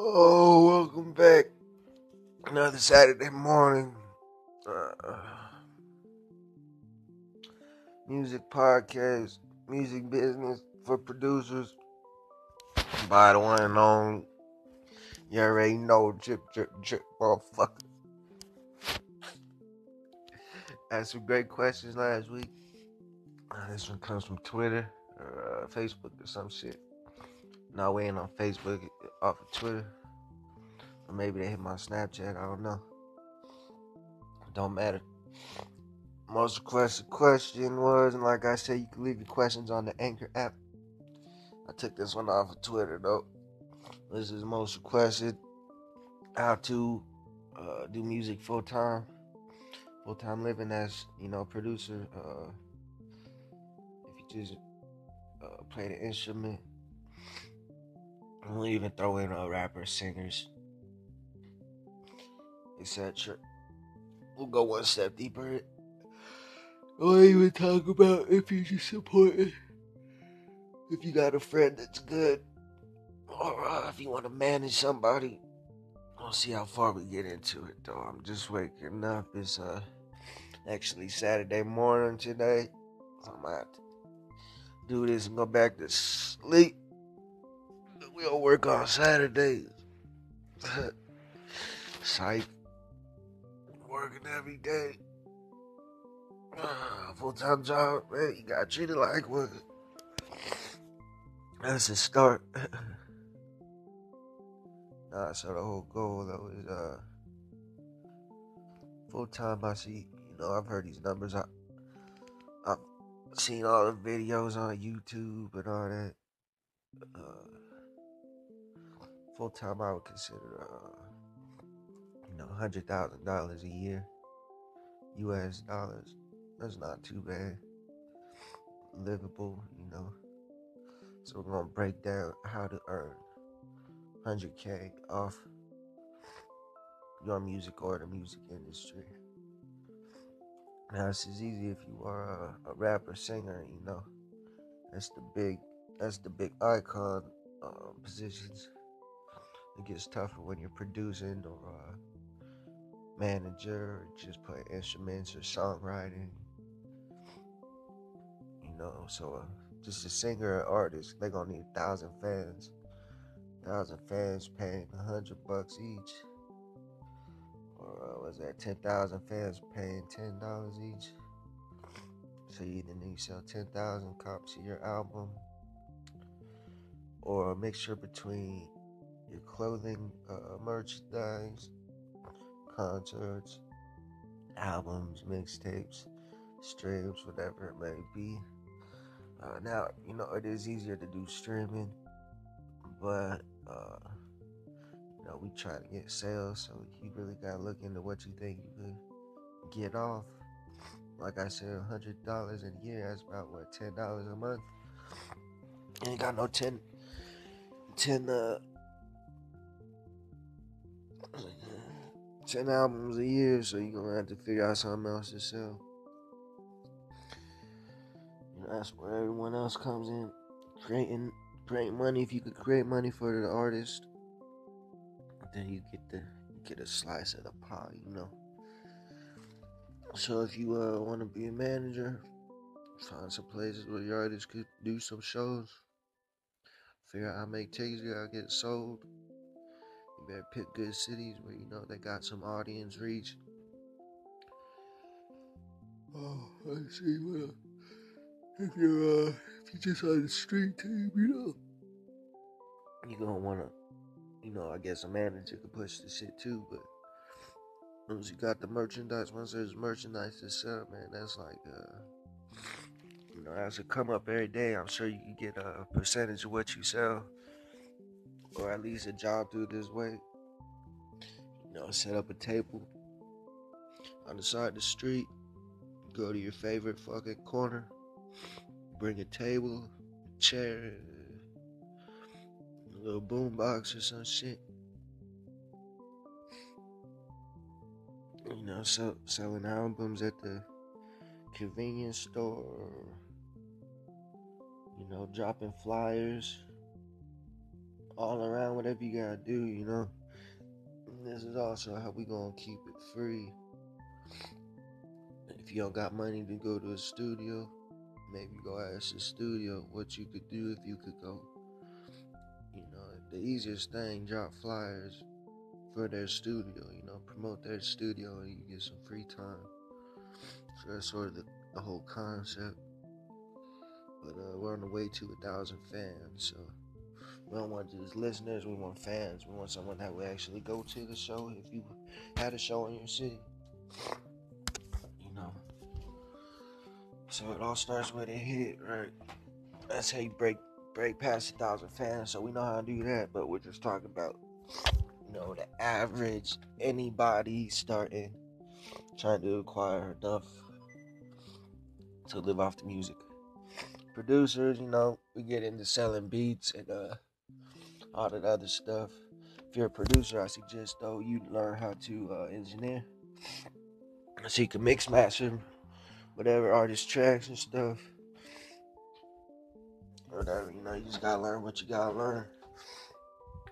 Oh, welcome back. Another Saturday morning. Uh, music podcast, music business for producers. By the one and only. You already know, drip, drip, drip, motherfucker. Asked some great questions last week. Uh, this one comes from Twitter or uh, Facebook or some shit. No, we ain't on Facebook, off of Twitter. Or maybe they hit my Snapchat, I don't know. Don't matter. Most requested question was, and like I said, you can leave your questions on the Anchor app. I took this one off of Twitter though. This is most requested. How to uh, do music full time, full time living as you know producer. Uh, if you just uh, play the instrument, we'll even throw in uh, rappers, singers, etc. We'll go one step deeper. We'll even talk about if you just support it. If you got a friend that's good, or uh, if you want to manage somebody. We'll see how far we get into it, though. I'm just waking up. It's uh, actually Saturday morning today. I'm gonna do this and go back to sleep. We all work on Saturdays. Psych. Working every day. Full time job, man. You got treated like one. That's a start. nah, so the whole goal though is uh full time. I see, you know, I've heard these numbers. I I've seen all the videos on YouTube and all that. Uh, full time, I would consider, uh, you know, hundred thousand dollars a year, U.S. dollars. That's not too bad. Livable, you know. So we're gonna break down how to earn 100k off your music or the music industry. Now this is easy if you are a, a rapper, singer, you know. That's the big, that's the big icon um, positions. It gets tougher when you're producing or uh, manager or just playing instruments or songwriting. You know, so uh, just a singer or artist, they're gonna need a thousand fans. Thousand fans paying a hundred bucks each. Or uh, was that ten thousand fans paying ten dollars each? So you either need to sell ten thousand copies of your album, or a mixture between your clothing, uh, merchandise, concerts, albums, mixtapes, streams, whatever it may be. Uh, now, you know, it is easier to do streaming, but, uh, you know, we try to get sales, so you really got to look into what you think you could get off. Like I said, $100 a year, that's about, what, $10 a month? You ain't got no 10, 10, uh, 10 albums a year, so you're gonna have to figure out something else to sell. That's where everyone else comes in. Creating create money. If you could create money for the artist, then you get the get a slice of the pie, you know. So if you uh, want to be a manager, find some places where your artist could do some shows. Figure out how make tickets, gotta get sold. Better pick good cities where you know they got some audience reach. Oh, I see. Well, if you're uh, if you just on the street team, you know, you're gonna wanna, you know, I guess a manager could push the shit too. But once you got the merchandise, once there's merchandise to sell, man, that's like uh, you know, that's a come up every day. I'm sure you can get a percentage of what you sell or at least a job through this way. You know, set up a table on the side of the street, go to your favorite fucking corner, bring a table, chair, a little boom box or some shit. You know, sell, selling albums at the convenience store, you know, dropping flyers all around whatever you gotta do, you know. This is also how we gonna keep it free. If you don't got money to go to a studio, maybe go ask the studio what you could do if you could go. You know, the easiest thing, drop flyers for their studio, you know, promote their studio and you get some free time. So that's sort of the, the whole concept. But uh, we're on the way to a thousand fans, so we don't want just listeners, we want fans. We want someone that will actually go to the show if you had a show in your city. You know. So it all starts with a hit, right? That's how you break break past a thousand fans, so we know how to do that, but we're just talking about you know the average anybody starting trying to acquire enough to live off the music. Producers, you know, we get into selling beats and uh all that other stuff. If you're a producer, I suggest though you learn how to uh, engineer, so you can mix master whatever artist tracks and stuff. Whatever, you know, you just gotta learn what you gotta learn.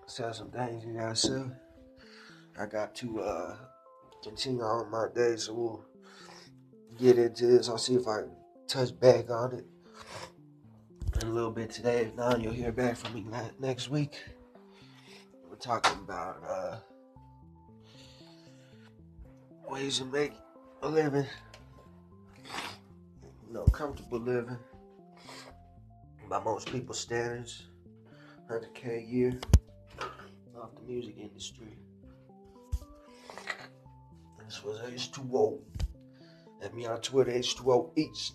Sell some things you gotta sell. I got to uh continue on my day, so we'll get into this. I'll see if I can touch back on it in a little bit today. If not, you'll hear back from me next week. We're talking about uh, ways to make a living, you know, comfortable living by most people's standards. 100k a year off the music industry. This was H2O. At me on Twitter, H2O Eats.